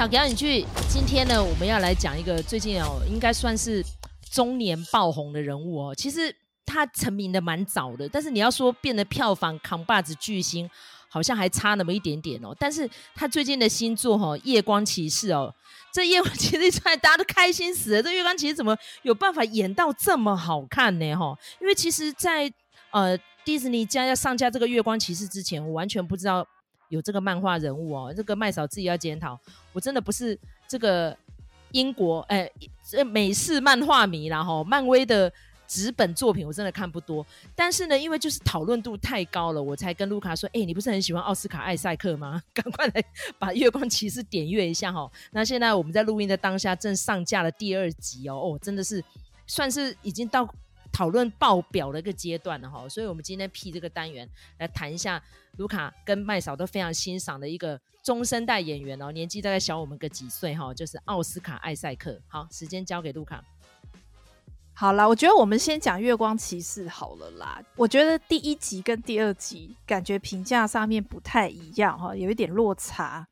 嫂给你去。今天呢，我们要来讲一个最近哦，应该算是中年爆红的人物哦。其实他成名的蛮早的，但是你要说变得票房扛把子巨星，好像还差那么一点点哦。但是他最近的新作哈、哦《夜光骑士》哦，这《夜光骑士》出来，大家都开心死了。这《月光骑士》怎么有办法演到这么好看呢？哈，因为其实在，在呃迪士尼家要上架这个《月光骑士》之前，我完全不知道。有这个漫画人物哦，这个麦嫂自己要检讨。我真的不是这个英国哎，这美式漫画迷啦哈。漫威的纸本作品我真的看不多，但是呢，因为就是讨论度太高了，我才跟卢卡说：哎，你不是很喜欢奥斯卡艾赛克吗？赶快来把月光骑士点阅一下哈。那现在我们在录音的当下正上架了第二集哦，哦，真的是算是已经到。讨论爆表的一个阶段了哈，所以我们今天 P 这个单元来谈一下卢卡跟麦嫂都非常欣赏的一个中生代演员哦，年纪大概小我们个几岁哈，就是奥斯卡艾赛克。好，时间交给卢卡。好啦，我觉得我们先讲《月光骑士》好了啦。我觉得第一集跟第二集感觉评价上面不太一样哈，有一点落差。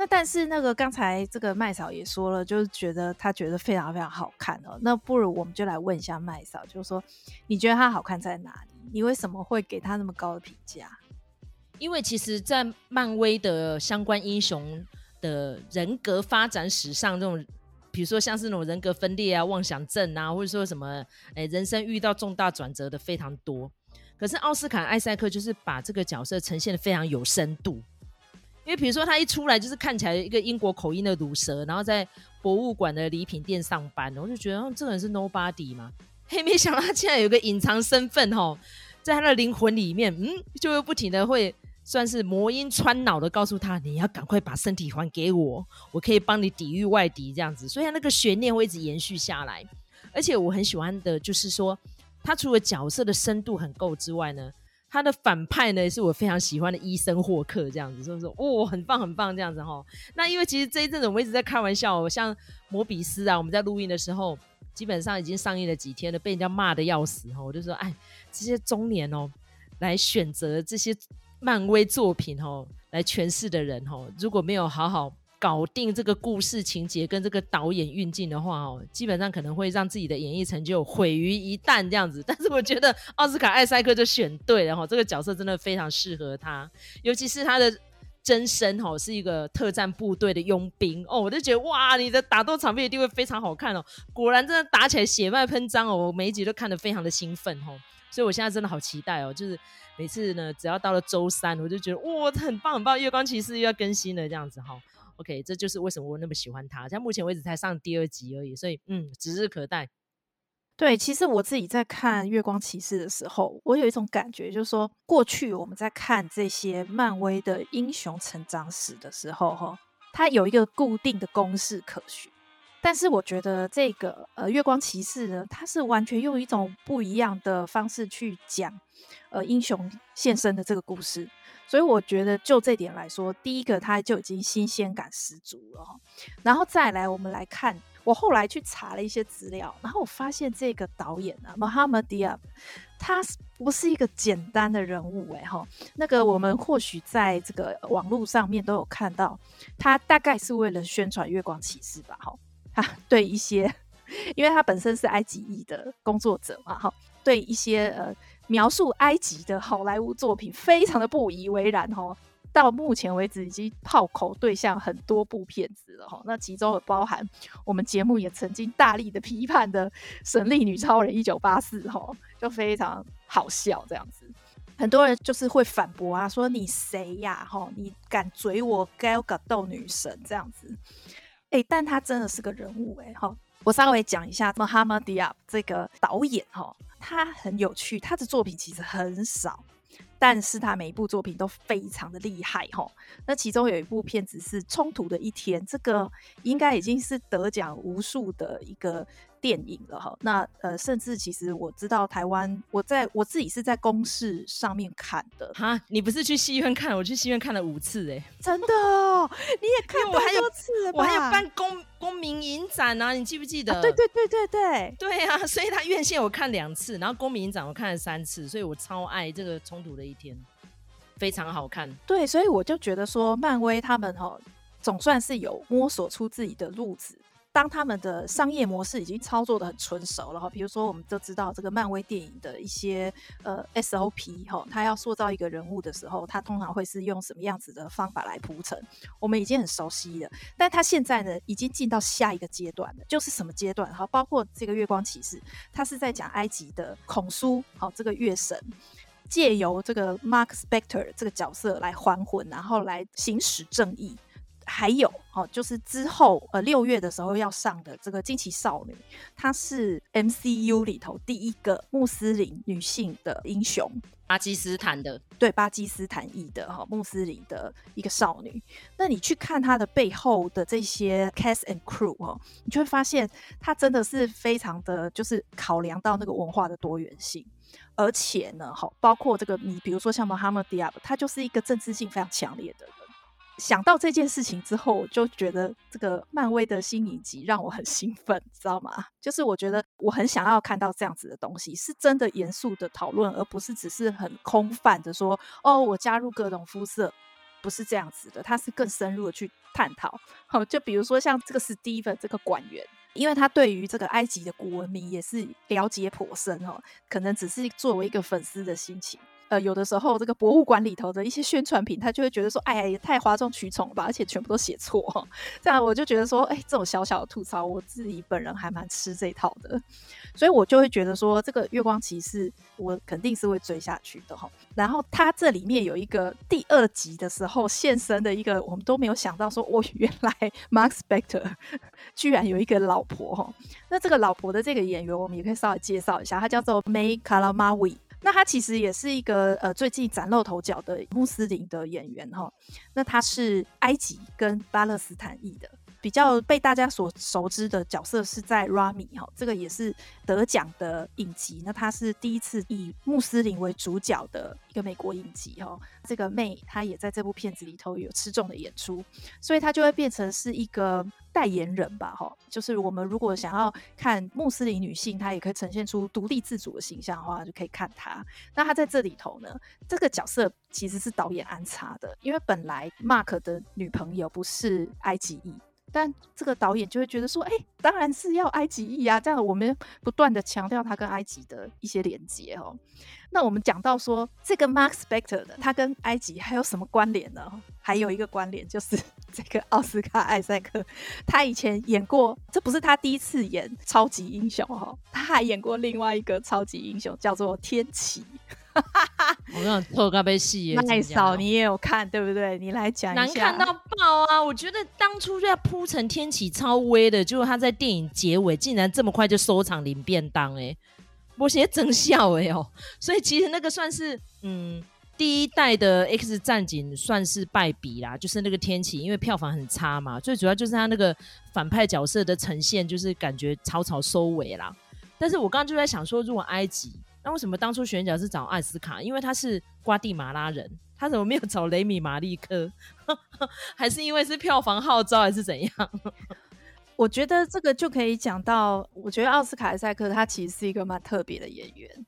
那但是那个刚才这个麦嫂也说了，就是觉得他觉得非常非常好看哦。那不如我们就来问一下麦嫂，就是说你觉得他好看在哪里？你为什么会给他那么高的评价？因为其实，在漫威的相关英雄的人格发展史上，这种比如说像是那种人格分裂啊、妄想症啊，或者说什么诶人生遇到重大转折的非常多。可是奥斯卡艾赛克就是把这个角色呈现得非常有深度。因为比如说他一出来就是看起来一个英国口音的鲁蛇，然后在博物馆的礼品店上班，我就觉得哦这个人是 nobody 嘛。嘿，没想到他竟然有个隐藏身份哦，在他的灵魂里面，嗯，就会不停的会算是魔音穿脑的告诉他，你要赶快把身体还给我，我可以帮你抵御外敌这样子，所以他那个悬念会一直延续下来。而且我很喜欢的就是说，他除了角色的深度很够之外呢。他的反派呢，是我非常喜欢的医生霍克，这样子，所以说，哦，很棒，很棒，这样子哈。那因为其实这一阵子我们一直在开玩笑，像摩比斯啊，我们在录音的时候，基本上已经上映了几天了，被人家骂的要死哈。我就说，哎，这些中年哦，来选择这些漫威作品哦，来诠释的人哦，如果没有好好。搞定这个故事情节跟这个导演运镜的话哦，基本上可能会让自己的演艺成就毁于一旦这样子。但是我觉得奥斯卡艾赛克就选对了哈，这个角色真的非常适合他，尤其是他的真身哈，是一个特战部队的佣兵哦，我就觉得哇，你的打斗场面一定会非常好看哦。果然真的打起来血脉喷张哦，我每一集都看得非常的兴奋哦，所以我现在真的好期待哦，就是每次呢，只要到了周三，我就觉得哇，很棒很棒，月光骑士又要更新了这样子哈。OK，这就是为什么我那么喜欢他。像目前为止才上第二集而已，所以嗯，指日可待。对，其实我自己在看《月光骑士》的时候，我有一种感觉，就是说过去我们在看这些漫威的英雄成长史的时候，哈，它有一个固定的公式可循。但是我觉得这个呃，《月光骑士》呢，它是完全用一种不一样的方式去讲呃英雄现身的这个故事。所以我觉得，就这点来说，第一个他就已经新鲜感十足了。然后再来，我们来看，我后来去查了一些资料，然后我发现这个导演啊，Mohamed Diab，他不是一个简单的人物哎哈。那个我们或许在这个网络上面都有看到，他大概是为了宣传《月光骑士》吧哈。他对一些，因为他本身是埃及裔的工作者嘛哈，对一些呃。描述埃及的好莱坞作品非常的不以为然哦，到目前为止已经炮口对象很多部片子了哈。那其中也包含我们节目也曾经大力的批判的《神力女超人》一九八四哈，就非常好笑这样子。很多人就是会反驳啊，说你谁呀哈，你敢嘴我 Gal Gadot 女神这样子？哎，但他真的是个人物哎哈。我稍微讲一下 Mohammadia 这个导演哈，他很有趣，他的作品其实很少，但是他每一部作品都非常的厉害哈。那其中有一部片子是《冲突的一天》，这个应该已经是得奖无数的一个。电影了哈，那呃，甚至其实我知道台湾，我在我自己是在公视上面看的哈，你不是去戏院看，我去戏院看了五次哎、欸，真的哦，你也看过多次了？我还有办公公民影展啊，你记不记得？啊、对对对对对，对啊，所以他院线我看两次，然后公民影展我看了三次，所以我超爱这个冲突的一天，非常好看。对，所以我就觉得说，漫威他们哈。总算是有摸索出自己的路子。当他们的商业模式已经操作得很纯熟了哈，比如说我们都知道这个漫威电影的一些呃 SOP 哈，他要塑造一个人物的时候，他通常会是用什么样子的方法来铺陈，我们已经很熟悉了。但他现在呢，已经进到下一个阶段了，就是什么阶段哈？包括这个月光骑士，他是在讲埃及的孔苏，好，这个月神借由这个 Mark Spector 这个角色来还魂，然后来行使正义。还有哦，就是之后呃六月的时候要上的这个惊奇少女，她是 MCU 里头第一个穆斯林女性的英雄，巴基斯坦的，对，巴基斯坦裔的哈穆斯林的一个少女。那你去看她的背后的这些 cast and crew 哦，你就会发现她真的是非常的，就是考量到那个文化的多元性，而且呢，哈，包括这个你比如说像 Mohamed Diab，他就是一个政治性非常强烈的人。想到这件事情之后，我就觉得这个漫威的新影集让我很兴奋，知道吗？就是我觉得我很想要看到这样子的东西，是真的严肃的讨论，而不是只是很空泛的说哦，我加入各种肤色，不是这样子的，它是更深入的去探讨。好，就比如说像这个 Steven 这个馆员，因为他对于这个埃及的古文明也是了解颇深哦，可能只是作为一个粉丝的心情。呃，有的时候这个博物馆里头的一些宣传品，他就会觉得说，哎呀，也太哗众取宠了吧，而且全部都写错，这样我就觉得说，哎，这种小小的吐槽，我自己本人还蛮吃这套的，所以我就会觉得说，这个月光骑士，我肯定是会追下去的哈。然后他这里面有一个第二集的时候现身的一个，我们都没有想到说，哦，原来 Mark Spector 居然有一个老婆哈。那这个老婆的这个演员，我们也可以稍微介绍一下，她叫做 May Calamawy。那他其实也是一个呃最近崭露头角的穆斯林的演员哈，那他是埃及跟巴勒斯坦裔的。比较被大家所熟知的角色是在《Ramy》哈，这个也是得奖的影集。那他是第一次以穆斯林为主角的一个美国影集哈。这个 May 他也在这部片子里头有吃重的演出，所以他就会变成是一个代言人吧哈。就是我们如果想要看穆斯林女性，她也可以呈现出独立自主的形象的话，就可以看她。那她在这里头呢，这个角色其实是导演安插的，因为本来 Mark 的女朋友不是埃及裔。但这个导演就会觉得说，哎，当然是要埃及裔啊！这样我们不断的强调他跟埃及的一些连接哦。那我们讲到说，这个 Mark Spector 的他跟埃及还有什么关联呢？还有一个关联就是 这个奥斯卡艾塞克，他以前演过，这不是他第一次演超级英雄哈，他还演过另外一个超级英雄，叫做天启。我跟你说，特别戏耶，麦嫂你也有看对不对？你来讲一下。难看到爆啊！我觉得当初就要铺成天启超威的，结果他在电影结尾竟然这么快就收场领便当哎，我写真笑哎哦！所以其实那个算是嗯第一代的 X 战警算是败笔啦，就是那个天启，因为票房很差嘛，最主要就是他那个反派角色的呈现，就是感觉草草收尾啦。但是我刚刚就在想说，如果埃及。那为什么当初选角是找艾斯卡？因为他是瓜地马拉人，他怎么没有找雷米马利科？还是因为是票房号召，还是怎样？我觉得这个就可以讲到，我觉得奥斯卡塞克他其实是一个蛮特别的演员。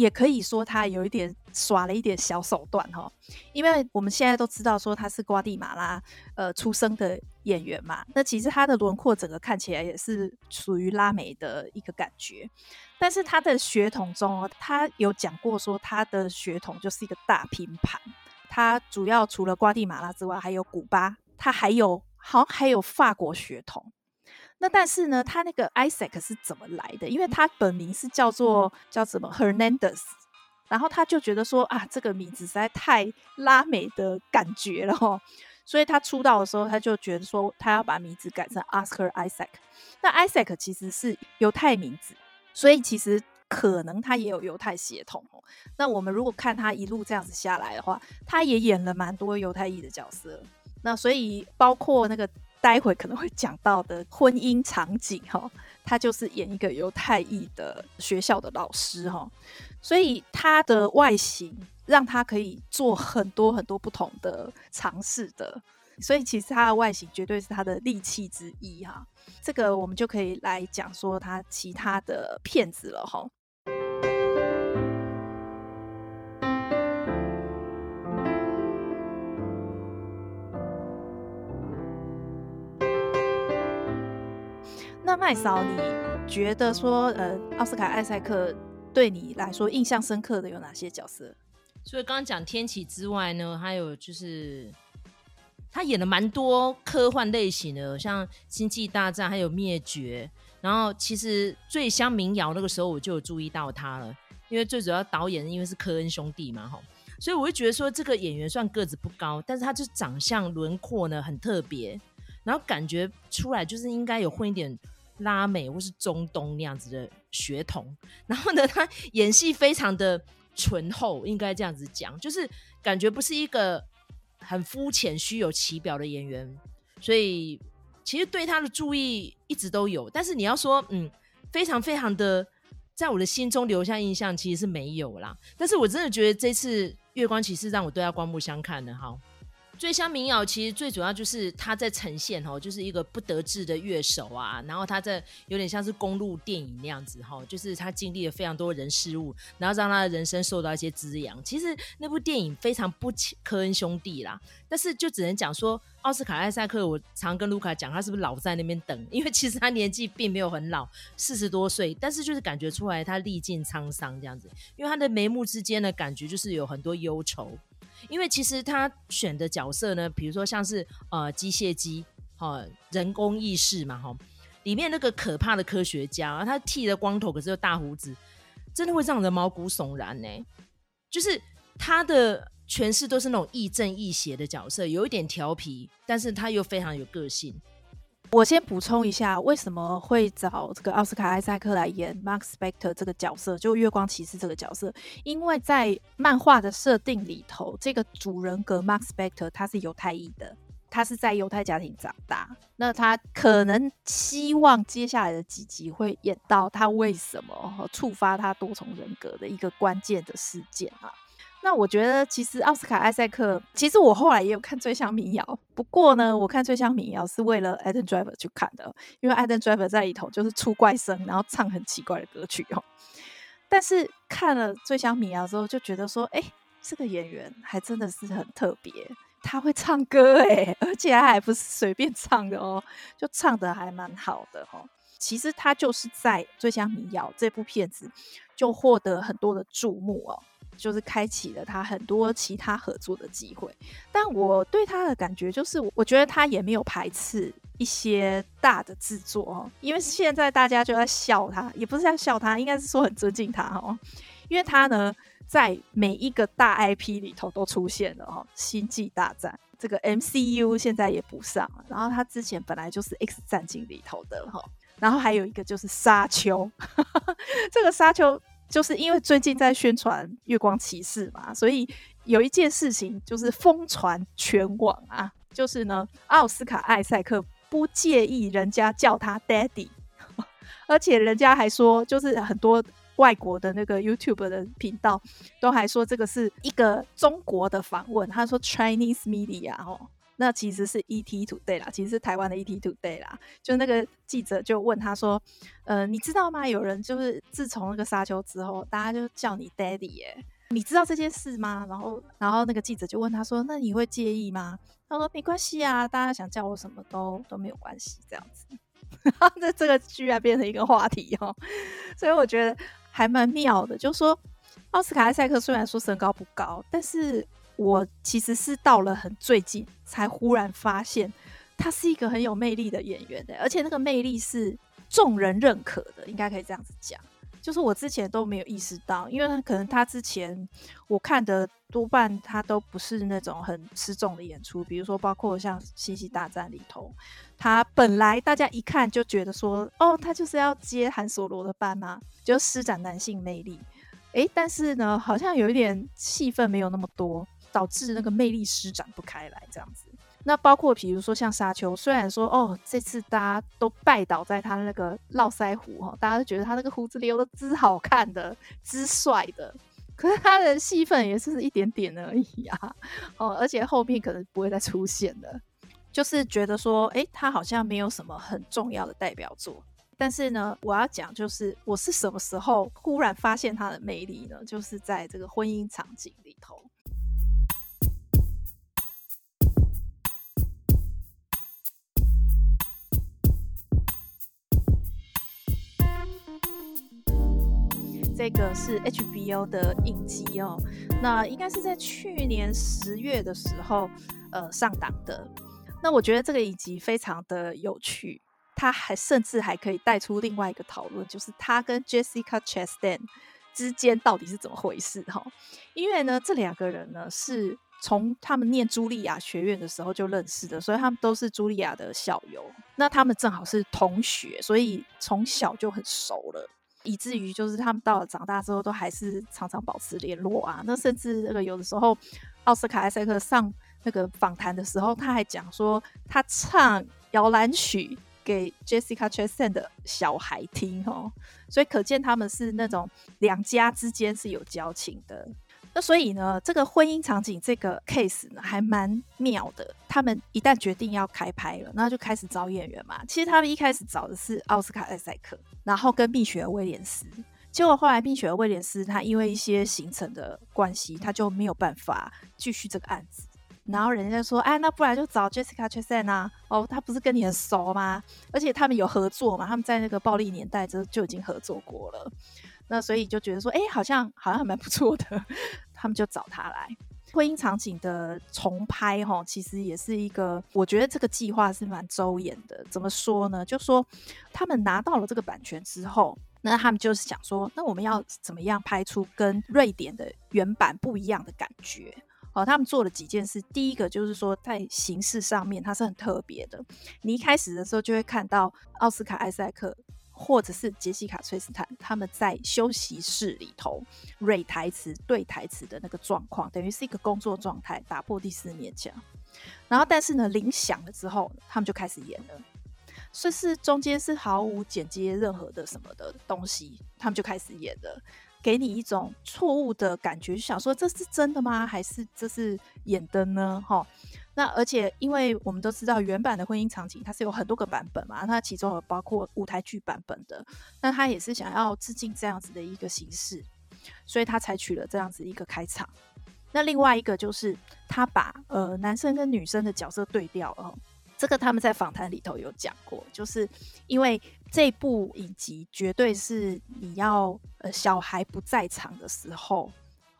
也可以说他有一点耍了一点小手段哈，因为我们现在都知道说他是瓜地马拉呃出生的演员嘛，那其实他的轮廓整个看起来也是属于拉美的一个感觉，但是他的血统中，他有讲过说他的血统就是一个大拼盘，他主要除了瓜地马拉之外，还有古巴，他还有好像还有法国血统。那但是呢，他那个 Isaac 是怎么来的？因为他本名是叫做叫什么 Hernandez，然后他就觉得说啊，这个名字实在太拉美的感觉了哦，所以他出道的时候他就觉得说他要把名字改成 Oscar Isaac。那 Isaac 其实是犹太名字，所以其实可能他也有犹太血统哦。那我们如果看他一路这样子下来的话，他也演了蛮多犹太裔的角色。那所以包括那个。待会可能会讲到的婚姻场景哈，他就是演一个犹太裔的学校的老师哈，所以他的外形让他可以做很多很多不同的尝试的，所以其实他的外形绝对是他的利器之一哈。这个我们就可以来讲说他其他的片子了哈。麦嫂，你觉得说，呃，奥斯卡艾塞克对你来说印象深刻的有哪些角色？所以刚刚讲天启之外呢，还有就是他演了蛮多科幻类型的，像《星际大战》还有《灭绝》。然后其实醉乡民谣那个时候我就有注意到他了，因为最主要导演因为是科恩兄弟嘛，吼，所以我会觉得说这个演员算个子不高，但是他就长相轮廓呢很特别，然后感觉出来就是应该有混一点拉美或是中东那样子的血统。然后呢，他演戏非常的醇厚，应该这样子讲，就是感觉不是一个很肤浅、虚有其表的演员，所以。其实对他的注意一直都有，但是你要说，嗯，非常非常的在我的心中留下印象，其实是没有啦。但是我真的觉得这次《月光骑士》让我对他刮目相看的哈。醉乡民谣其实最主要就是他在呈现哦，就是一个不得志的乐手啊，然后他在有点像是公路电影那样子哈，就是他经历了非常多人事物，然后让他的人生受到一些滋养。其实那部电影非常不科恩兄弟啦，但是就只能讲说奥斯卡艾塞克，我常跟卢卡讲，他是不是老在那边等？因为其实他年纪并没有很老，四十多岁，但是就是感觉出来他历尽沧桑这样子，因为他的眉目之间的感觉就是有很多忧愁。因为其实他选的角色呢，比如说像是呃机械姬，哈、人工意识嘛，哈，里面那个可怕的科学家，他剃了光头，可是又大胡子，真的会让人毛骨悚然呢。就是他的诠释都是那种亦正亦邪的角色，有一点调皮，但是他又非常有个性。我先补充一下，为什么会找这个奥斯卡艾塞克来演 Mark Spector 这个角色，就月光骑士这个角色？因为在漫画的设定里头，这个主人格 Mark Spector 他是犹太裔的，他是在犹太家庭长大，那他可能希望接下来的几集会演到他为什么触发他多重人格的一个关键的事件啊。那我觉得，其实奥斯卡艾塞克，其实我后来也有看《醉乡民谣》，不过呢，我看《醉乡民谣》是为了 Adam Driver 去看的，因为 Adam Driver 在里头就是出怪声，然后唱很奇怪的歌曲哦。但是看了《醉乡民谣》之后，就觉得说，哎，这个演员还真的是很特别，他会唱歌哎，而且还不是随便唱的哦，就唱得还蛮好的哦。其实他就是在《醉乡民谣》这部片子就获得很多的注目哦。就是开启了他很多其他合作的机会，但我对他的感觉就是，我觉得他也没有排斥一些大的制作哦，因为现在大家就在笑他，也不是在笑他，应该是说很尊敬他哦，因为他呢在每一个大 IP 里头都出现了哦，星际大战这个 MCU 现在也不上了，然后他之前本来就是 X 战警里头的哈，然后还有一个就是沙丘，这个沙丘。就是因为最近在宣传《月光骑士》嘛，所以有一件事情就是疯传全网啊，就是呢，奥斯卡艾塞克不介意人家叫他 Daddy，而且人家还说，就是很多外国的那个 YouTube 的频道都还说这个是一个中国的访问，他说 Chinese media 哦。那其实是 ET Today 啦，其实是台湾的 ET Today 啦。就那个记者就问他说：“呃，你知道吗？有人就是自从那个沙丘之后，大家就叫你 Daddy 耶，你知道这件事吗？”然后，然后那个记者就问他说：“那你会介意吗？”他说：“没关系啊，大家想叫我什么都都没有关系。”这样子，那这个居然变成一个话题哦，所以我觉得还蛮妙的。就说，奥斯卡艾塞克虽然说身高不高，但是。我其实是到了很最近才忽然发现，他是一个很有魅力的演员的，而且那个魅力是众人认可的，应该可以这样子讲。就是我之前都没有意识到，因为他可能他之前我看的多半他都不是那种很吃重的演出，比如说包括像《星际大战》里头，他本来大家一看就觉得说，哦，他就是要接韩索罗的班嘛，就施展男性魅力。诶，但是呢，好像有一点戏份没有那么多。导致那个魅力施展不开来，这样子。那包括比如说像沙丘，虽然说哦，这次大家都拜倒在他那个络腮胡哈，大家都觉得他那个胡子留的之好看的，之帅的，可是他的戏份也是一点点而已啊。哦，而且后面可能不会再出现了，就是觉得说，哎，他好像没有什么很重要的代表作。但是呢，我要讲就是，我是什么时候忽然发现他的魅力呢？就是在这个婚姻场景里头。这个是 HBO 的影集哦，那应该是在去年十月的时候呃上档的。那我觉得这个影集非常的有趣，它还甚至还可以带出另外一个讨论，就是他跟 Jessica Chastain 之间到底是怎么回事哈？因为呢，这两个人呢是。从他们念茱莉亚学院的时候就认识的，所以他们都是茱莉亚的校友。那他们正好是同学，所以从小就很熟了，以至于就是他们到了长大之后，都还是常常保持联络啊。那甚至那个有的时候，奥斯卡艾塞克上那个访谈的时候，他还讲说他唱摇篮曲给 Jessica Chastain 的小孩听哦，所以可见他们是那种两家之间是有交情的。那所以呢，这个婚姻场景这个 case 呢，还蛮妙的。他们一旦决定要开拍了，那就开始找演员嘛。其实他们一开始找的是奥斯卡艾塞克，然后跟蜜雪儿威廉斯。结果后来蜜雪儿威廉斯他因为一些行程的关系，他就没有办法继续这个案子。然后人家说，哎，那不然就找 Jessica Chastain 啊？哦，他不是跟你很熟吗？而且他们有合作嘛，他们在那个暴力年代就就已经合作过了。那所以就觉得说，哎、欸，好像好像还蛮不错的，他们就找他来。婚姻场景的重拍，哈，其实也是一个，我觉得这个计划是蛮周延的。怎么说呢？就说他们拿到了这个版权之后，那他们就是想说，那我们要怎么样拍出跟瑞典的原版不一样的感觉？好，他们做了几件事。第一个就是说，在形式上面，它是很特别的。你一开始的时候就会看到奥斯卡·艾塞克。或者是杰西卡·崔斯坦他们在休息室里头蕊台词、对台词的那个状况，等于是一个工作状态，打破第四面墙。然后，但是呢，铃响了之后，他们就开始演了，所以是中间是毫无剪接任何的什么的东西，他们就开始演了，给你一种错误的感觉，就想说这是真的吗？还是这是演的呢？哈。那而且，因为我们都知道原版的婚姻场景，它是有很多个版本嘛，它其中有包括舞台剧版本的。那他也是想要致敬这样子的一个形式，所以他采取了这样子一个开场。那另外一个就是他把呃男生跟女生的角色对调了，这个他们在访谈里头有讲过，就是因为这部影集绝对是你要呃小孩不在场的时候。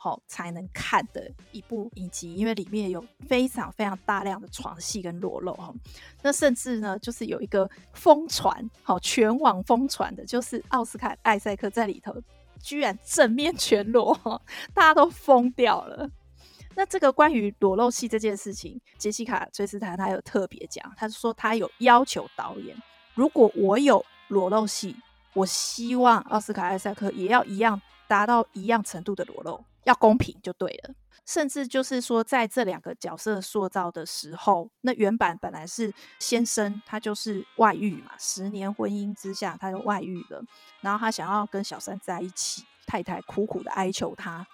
好才能看的一部影集，因为里面有非常非常大量的床戏跟裸露哈。那甚至呢，就是有一个疯传，好全网疯传的，就是奥斯卡艾塞克在里头居然正面全裸，大家都疯掉了。那这个关于裸露戏这件事情，杰西卡·崔斯坦他有特别讲，他说他有要求导演，如果我有裸露戏，我希望奥斯卡艾塞克也要一样达到一样程度的裸露。要公平就对了，甚至就是说，在这两个角色塑造的时候，那原版本来是先生，他就是外遇嘛，十年婚姻之下，他就外遇了，然后他想要跟小三在一起，太太苦苦的哀求他，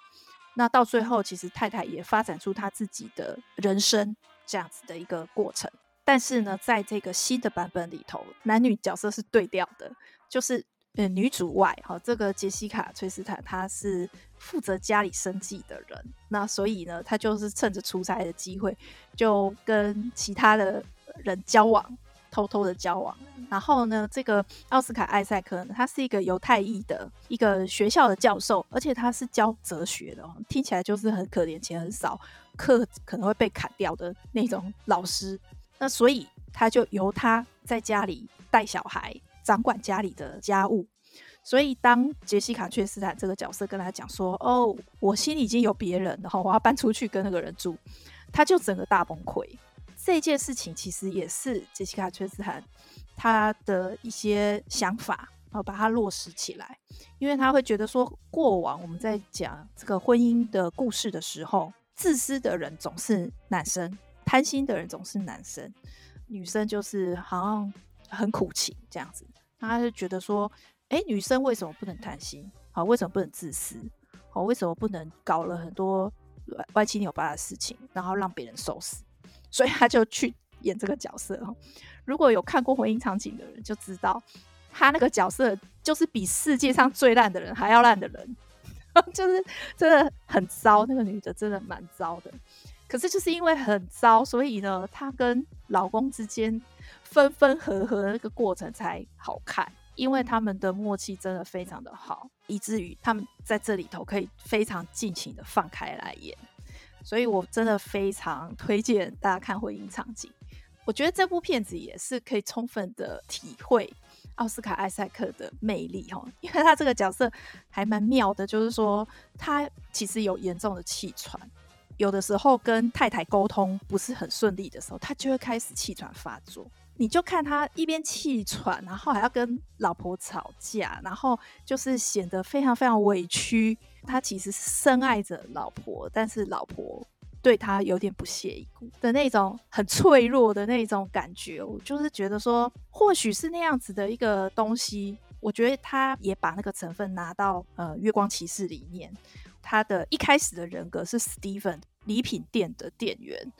那到最后，其实太太也发展出他自己的人生这样子的一个过程，但是呢，在这个新的版本里头，男女角色是对调的，就是。呃，女主外，哈，这个杰西卡·崔斯坦，她是负责家里生计的人，那所以呢，她就是趁着出差的机会，就跟其他的人交往，偷偷的交往。然后呢，这个奥斯卡·艾塞克呢，他是一个犹太裔的一个学校的教授，而且他是教哲学的，听起来就是很可怜，钱很少，课可能会被砍掉的那种老师。那所以他就由他在家里带小孩。掌管家里的家务，所以当杰西卡·崔斯坦这个角色跟他讲说：“哦，我心里已经有别人然后，我要搬出去跟那个人住。”他就整个大崩溃。这件事情其实也是杰西卡·崔斯坦他的一些想法，然后把它落实起来，因为他会觉得说，过往我们在讲这个婚姻的故事的时候，自私的人总是男生，贪心的人总是男生，女生就是好像很苦情这样子。他就觉得说，哎，女生为什么不能贪心？好，为什么不能自私？好，为什么不能搞了很多歪七扭八的事情，然后让别人受死？所以他就去演这个角色。如果有看过婚姻场景的人就知道，他那个角色就是比世界上最烂的人还要烂的人，就是真的很糟。那个女的真的蛮糟的，可是就是因为很糟，所以呢，她跟老公之间。分分合合的那个过程才好看，因为他们的默契真的非常的好，以至于他们在这里头可以非常尽情的放开来演。所以我真的非常推荐大家看《婚姻场景》。我觉得这部片子也是可以充分的体会奥斯卡艾塞克的魅力哈，因为他这个角色还蛮妙的，就是说他其实有严重的气喘，有的时候跟太太沟通不是很顺利的时候，他就会开始气喘发作。你就看他一边气喘，然后还要跟老婆吵架，然后就是显得非常非常委屈。他其实深爱着老婆，但是老婆对他有点不屑一顾的那种很脆弱的那种感觉。我就是觉得说，或许是那样子的一个东西。我觉得他也把那个成分拿到呃《月光骑士》里面。他的一开始的人格是 Steven 礼品店的店员。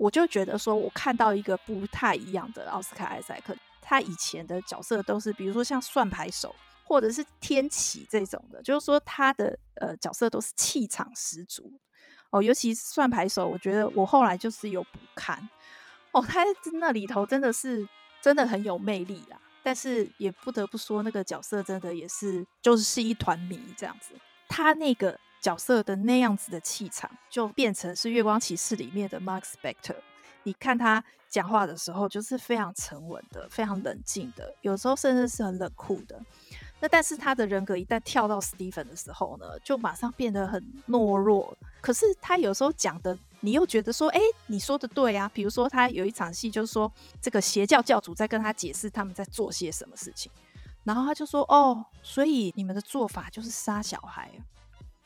我就觉得说，我看到一个不太一样的奥斯卡艾塞克。他以前的角色都是，比如说像算牌手，或者是天启这种的，就是说他的呃角色都是气场十足哦。尤其是算牌手，我觉得我后来就是有补看哦，他在那里头真的是真的很有魅力啊。但是也不得不说，那个角色真的也是就是是一团谜这样子。他那个。角色的那样子的气场，就变成是《月光骑士》里面的 Mark Spector。你看他讲话的时候，就是非常沉稳的，非常冷静的，有时候甚至是很冷酷的。那但是他的人格一旦跳到 Stephen 的时候呢，就马上变得很懦弱。可是他有时候讲的，你又觉得说，哎，你说的对啊。比如说他有一场戏，就是说这个邪教教主在跟他解释他们在做些什么事情，然后他就说，哦，所以你们的做法就是杀小孩。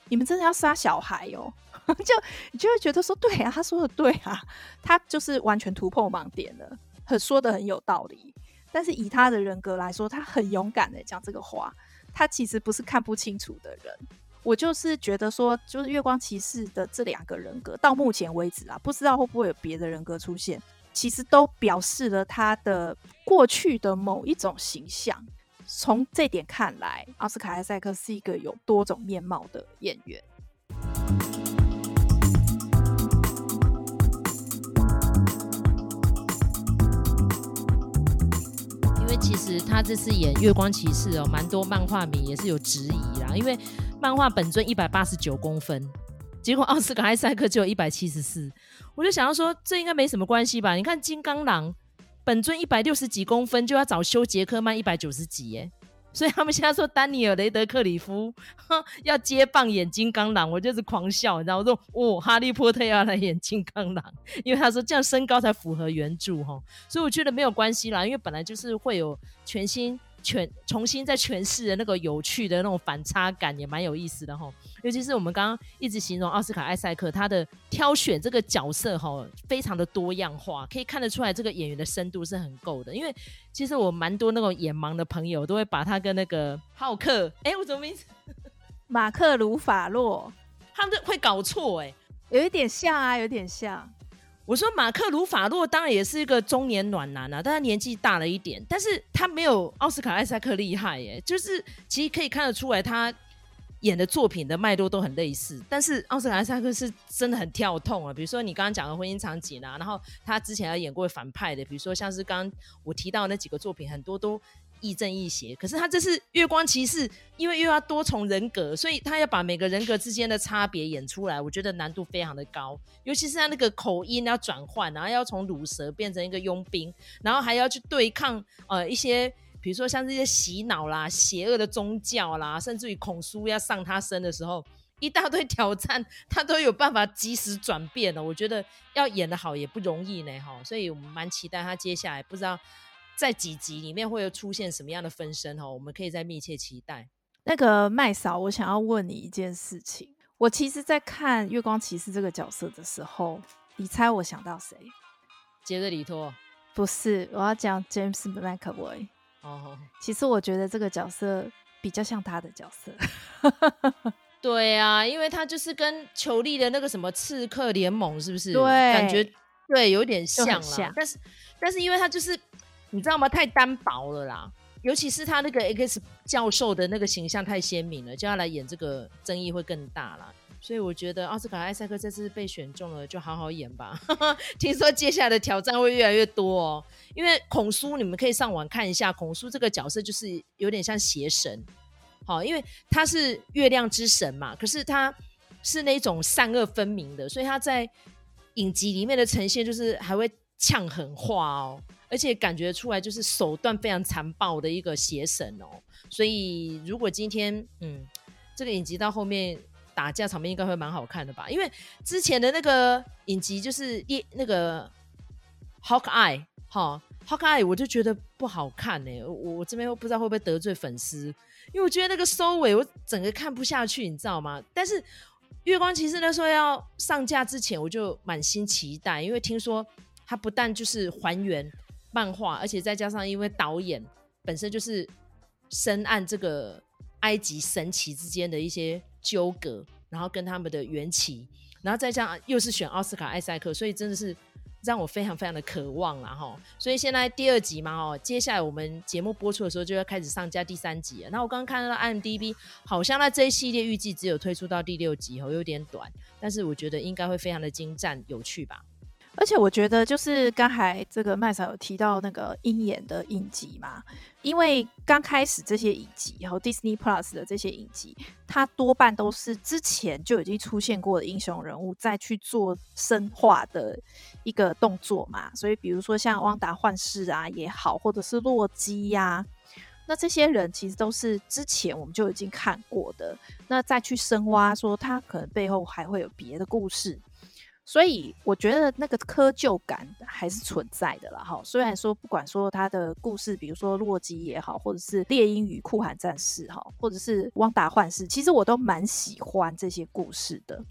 你们真的要杀小孩哦？就你就会觉得说，对啊，他说的对啊，他就是完全突破盲点了，很说的很有道理。但是以他的人格来说，他很勇敢的讲这个话，他其实不是看不清楚的人。我就是觉得说，就是月光骑士的这两个人格，到目前为止啊，不知道会不会有别的人格出现，其实都表示了他的过去的某一种形象。从这点看来，奥斯卡·艾塞克是一个有多种面貌的演员。因为其实他这次演《月光骑士》哦，蛮多漫画迷也是有质疑啦。因为漫画本尊一百八十九公分，结果奥斯卡·艾塞克只有一百七十四，我就想要说，这应该没什么关系吧？你看《金刚狼》。本尊一百六十几公分，就要找修杰克曼一百九十几耶，所以他们现在说丹尼尔雷德克里夫要接棒演金刚狼，我就是狂笑，然后我说哦，哈利波特要来演金刚狼，因为他说这样身高才符合原著哈，所以我觉得没有关系啦，因为本来就是会有全新。全重新再诠释的那个有趣的那种反差感也蛮有意思的哈，尤其是我们刚刚一直形容奥斯卡艾塞克他的挑选这个角色哈，非常的多样化，可以看得出来这个演员的深度是很够的。因为其实我蛮多那种眼盲的朋友都会把他跟那个浩克，哎、欸，我怎么名字？马克鲁法洛，他们会搞错哎、欸，有一点像啊，有点像。我说马克·鲁法洛当然也是一个中年暖男啊，但他年纪大了一点，但是他没有奥斯卡·艾萨克厉害耶。就是其实可以看得出来，他演的作品的脉络都很类似，但是奥斯卡·艾萨克是真的很跳痛啊。比如说你刚刚讲的婚姻场景啊，然后他之前还演过反派的，比如说像是刚我提到那几个作品，很多都。亦正亦邪，可是他这是月光骑士，因为又要多重人格，所以他要把每个人格之间的差别演出来，我觉得难度非常的高。尤其是他那个口音要转换，然后要从鲁蛇变成一个佣兵，然后还要去对抗呃一些，比如说像这些洗脑啦、邪恶的宗教啦，甚至于孔苏要上他身的时候，一大堆挑战，他都有办法及时转变的。我觉得要演得好也不容易呢，哈。所以我们蛮期待他接下来，不知道。在几集里面会有出现什么样的分身哈？我们可以再密切期待。那个麦嫂，我想要问你一件事情。我其实，在看月光骑士这个角色的时候，你猜我想到谁？杰瑞里托？不是，我要讲 James McAvoy。哦，其实我觉得这个角色比较像他的角色。对啊，因为他就是跟裘力的那个什么刺客联盟，是不是？对，感觉对，有点像了。像但是，但是因为他就是。你知道吗？太单薄了啦，尤其是他那个 X 教授的那个形象太鲜明了，叫他来演这个争议会更大啦。所以我觉得奥斯卡艾塞克这次被选中了，就好好演吧。听说接下来的挑战会越来越多哦，因为孔叔你们可以上网看一下，孔叔这个角色就是有点像邪神，好，因为他是月亮之神嘛，可是他是那种善恶分明的，所以他在影集里面的呈现就是还会呛狠话哦，而且感觉出来就是手段非常残暴的一个邪神哦。所以如果今天嗯这个影集到后面。打架场面应该会蛮好看的吧？因为之前的那个影集就是一那个 Hawkeye 哈 Hawkeye 我就觉得不好看呢、我我这边不知道会不会得罪粉丝，因为我觉得那个收尾我整个看不下去，你知道吗？但是月光骑士那时候要上架之前，我就满心期待，因为听说它不但就是还原漫画，而且再加上因为导演本身就是深谙这个埃及神祇之间的一些。纠葛，然后跟他们的缘起，然后再这样又是选奥斯卡艾塞克，所以真的是让我非常非常的渴望了哈。所以现在第二集嘛哦，接下来我们节目播出的时候就要开始上架第三集了。那我刚刚看到 IMDB，好像那这一系列预计只有推出到第六集哦，有点短，但是我觉得应该会非常的精湛有趣吧。而且我觉得，就是刚才这个麦嫂有提到那个鹰眼的影集嘛，因为刚开始这些影集，然后 Disney Plus 的这些影集，它多半都是之前就已经出现过的英雄人物，再去做深化的一个动作嘛。所以，比如说像汪达幻视啊也好，或者是洛基呀、那这些人其实都是之前我们就已经看过的，那再去深挖，说他可能背后还会有别的故事。所以我觉得那个窠臼感还是存在的啦，哈。虽然说不管说他的故事，比如说洛基也好，或者是猎鹰与酷寒战士哈，或者是汪达幻视，其实我都蛮喜欢这些故事的。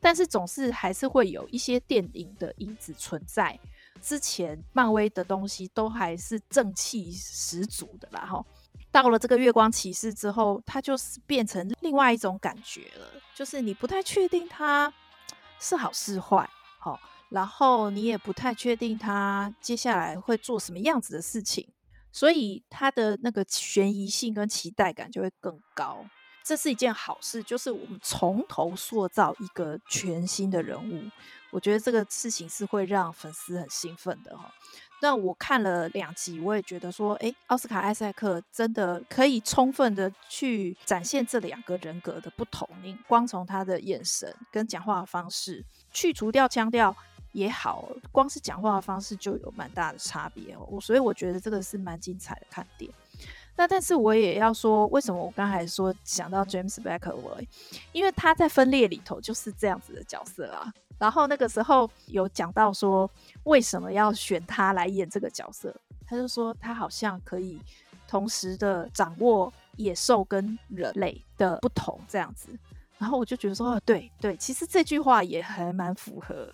但是总是还是会有一些电影的影子存在。之前漫威的东西都还是正气十足的啦，哈。到了这个月光骑士之后，它就是变成另外一种感觉了，就是你不太确定它。是好是坏，好，然后你也不太确定他接下来会做什么样子的事情，所以他的那个悬疑性跟期待感就会更高。这是一件好事，就是我们从头塑造一个全新的人物，我觉得这个事情是会让粉丝很兴奋的哈。那我看了两集，我也觉得说，诶，奥斯卡艾塞克真的可以充分的去展现这两个人格的不同。你光从他的眼神跟讲话的方式，去除掉腔调也好，光是讲话的方式就有蛮大的差别哦。所以我觉得这个是蛮精彩的看点。那但是我也要说，为什么我刚才说想到 James McAvoy，因为他在分裂里头就是这样子的角色啊。然后那个时候有讲到说，为什么要选他来演这个角色？他就说他好像可以同时的掌握野兽跟人类的不同这样子。然后我就觉得说，哦，对对，其实这句话也还蛮符合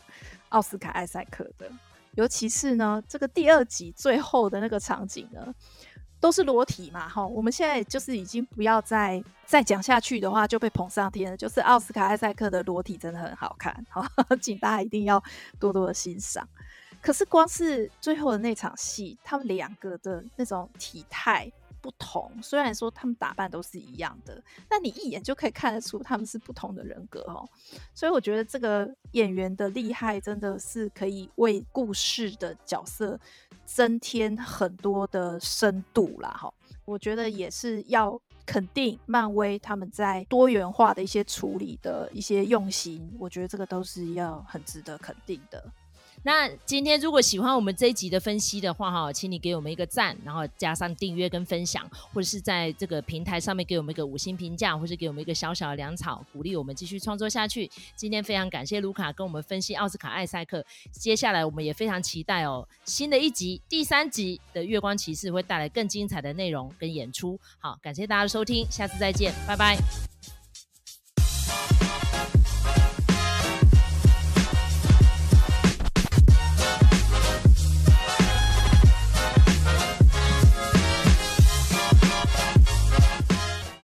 奥斯卡艾塞克的。尤其是呢，这个第二集最后的那个场景呢。都是裸体嘛，哈，我们现在就是已经不要再再讲下去的话，就被捧上天了。就是奥斯卡艾塞克的裸体真的很好看，哈，请大家一定要多多的欣赏。可是光是最后的那场戏，他们两个的那种体态。不同，虽然说他们打扮都是一样的，但你一眼就可以看得出他们是不同的人格哦。所以我觉得这个演员的厉害，真的是可以为故事的角色增添很多的深度啦。哈。我觉得也是要肯定漫威他们在多元化的一些处理的一些用心，我觉得这个都是要很值得肯定的。那今天如果喜欢我们这一集的分析的话，哈，请你给我们一个赞，然后加上订阅跟分享，或者是在这个平台上面给我们一个五星评价，或是给我们一个小小的粮草，鼓励我们继续创作下去。今天非常感谢卢卡跟我们分析奥斯卡艾塞克，接下来我们也非常期待哦，新的一集第三集的月光骑士会带来更精彩的内容跟演出。好，感谢大家的收听，下次再见，拜拜。